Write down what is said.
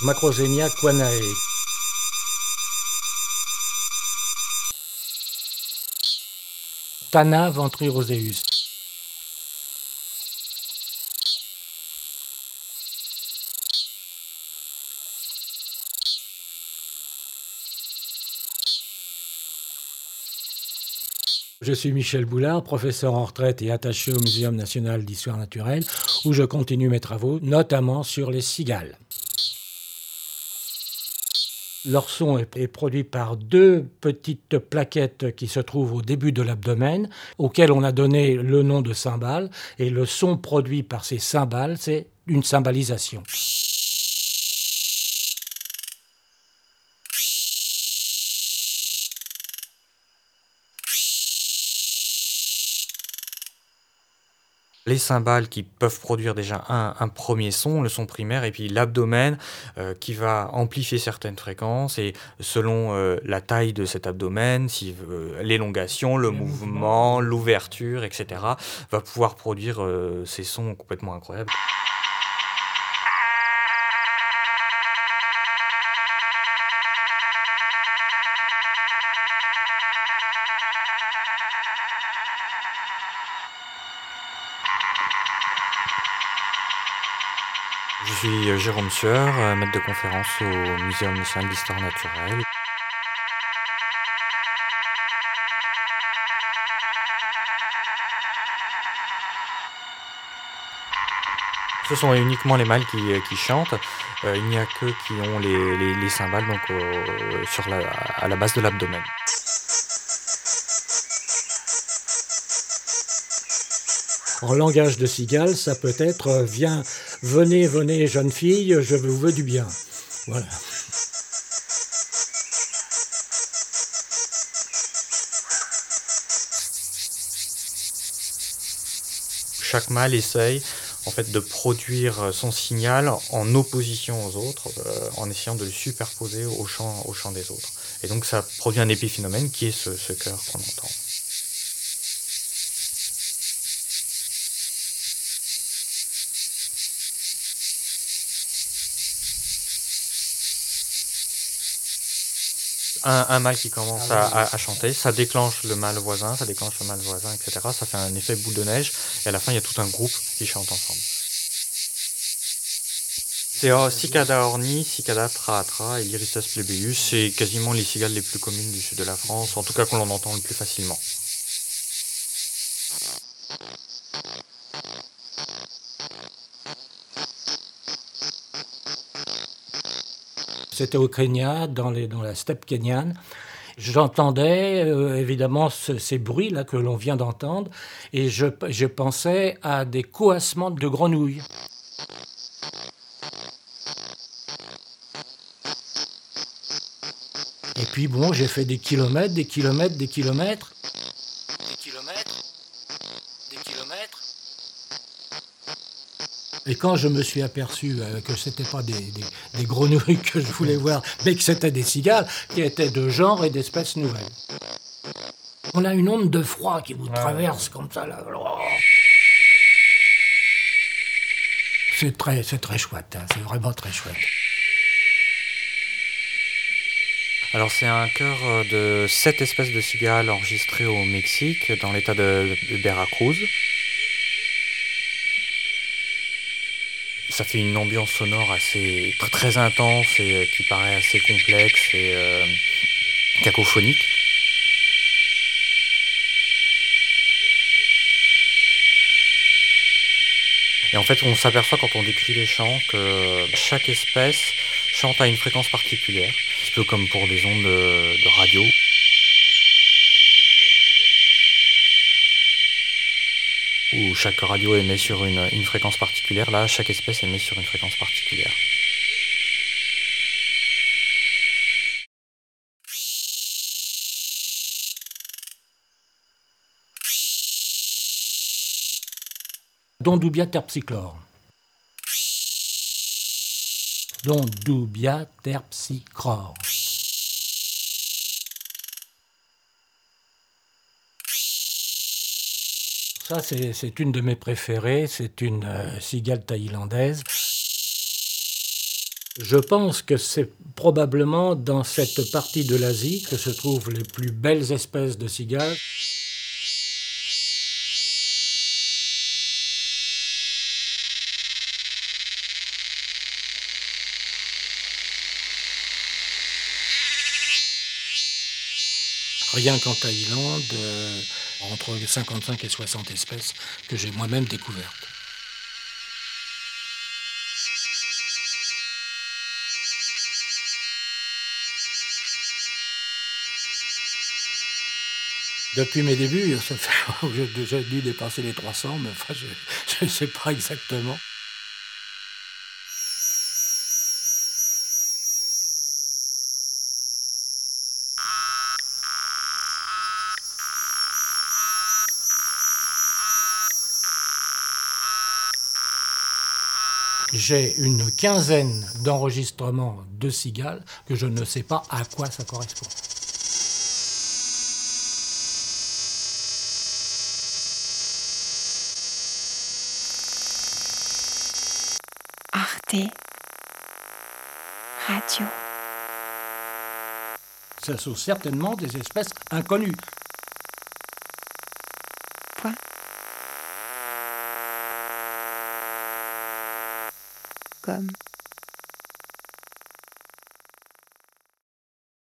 Macrosenia quanae. Tana ventriroseus. Je suis Michel Boulard, professeur en retraite et attaché au Muséum national d'histoire naturelle, où je continue mes travaux, notamment sur les cigales. Leur son est produit par deux petites plaquettes qui se trouvent au début de l'abdomen, auxquelles on a donné le nom de cymbales, et le son produit par ces cymbales, c'est une cymbalisation. Les cymbales qui peuvent produire déjà un, premier son, le son primaire, et puis l'abdomen euh, qui va amplifier certaines fréquences, et selon euh, la taille de cet abdomen, si, euh, l'élongation, le mouvement, l'ouverture, etc., va pouvoir produire ces sons complètement incroyables. Je suis euh, Jérôme Sieur, euh, maître de conférence au Muséum national d'histoire naturelle. Ce sont uniquement les mâles qui, euh, chantent. il n'y a que qui ont les, cymbales donc, sur la, à la base de l'abdomen. En langage de cigale, ça peut être Viens, venez, venez, jeune fille, je vous veux du bien. Voilà. Chaque mâle essaye en fait de produire son signal en opposition aux autres, euh, en essayant de le superposer au chant des autres. Et donc ça produit un épiphénomène qui est ce, chœur qu'on entend. Un, mâle qui commence à, chanter, ça déclenche le mâle voisin, ça déclenche le mâle voisin, etc. Ça fait un effet boule de neige, et à la fin, il y a tout un groupe qui chante ensemble. C'est oh, Cicada orni, Cicada traatra et Lyricus plebeus, c'est quasiment les cigales les plus communes du sud de la France, en tout cas qu'on en entend le plus facilement. C'était au Kenya, dans, la steppe kenyane. J'entendais euh, évidemment ces bruits-là que l'on vient d'entendre et je, je, pensais à des coassements de grenouilles. Et puis bon, j'ai fait des kilomètres, des kilomètres, des kilomètres. Et quand je me suis aperçu euh, que ce n'était pas des, grenouilles que je voulais voir, mais que c'était des cigales qui étaient de genre et d'espèces nouvelles. On a une onde de froid qui vous traverse comme ça là. C'est très, c'est très chouette, hein. c'est vraiment très chouette. Alors c'est un chœur euh, de sept espèces de cigales enregistrées au Mexique, dans l'état de Veracruz. Ça fait une ambiance sonore assez très, intense et euh, qui paraît assez complexe et euh, cacophonique. Et en fait, on s'aperçoit quand on décrit les chants que chaque espèce chante à une fréquence particulière, un peu comme pour des ondes de radio. Où chaque radio émet sur une, fréquence particulière. Là, chaque espèce émet sur une fréquence particulière. Dondubia terpsichore. Dondubia terpsichore. Ça, c'est une de mes préférées. C'est une euh, cigale thaïlandaise. Je pense que c'est probablement dans cette partie de l'Asie que se trouvent les plus belles espèces de cigales. Rien qu'en Thaïlande, euh, entre 55 et 60 espèces que j'ai moi-même découvertes. Depuis mes débuts, j'ai dû dépasser les 300, mais enfin, je ne sais pas exactement. J'ai une quinzaine d'enregistrements de cigales que je ne sais pas à quoi ça correspond. Radio. Ce sont certainement des espèces inconnues. Point. Comme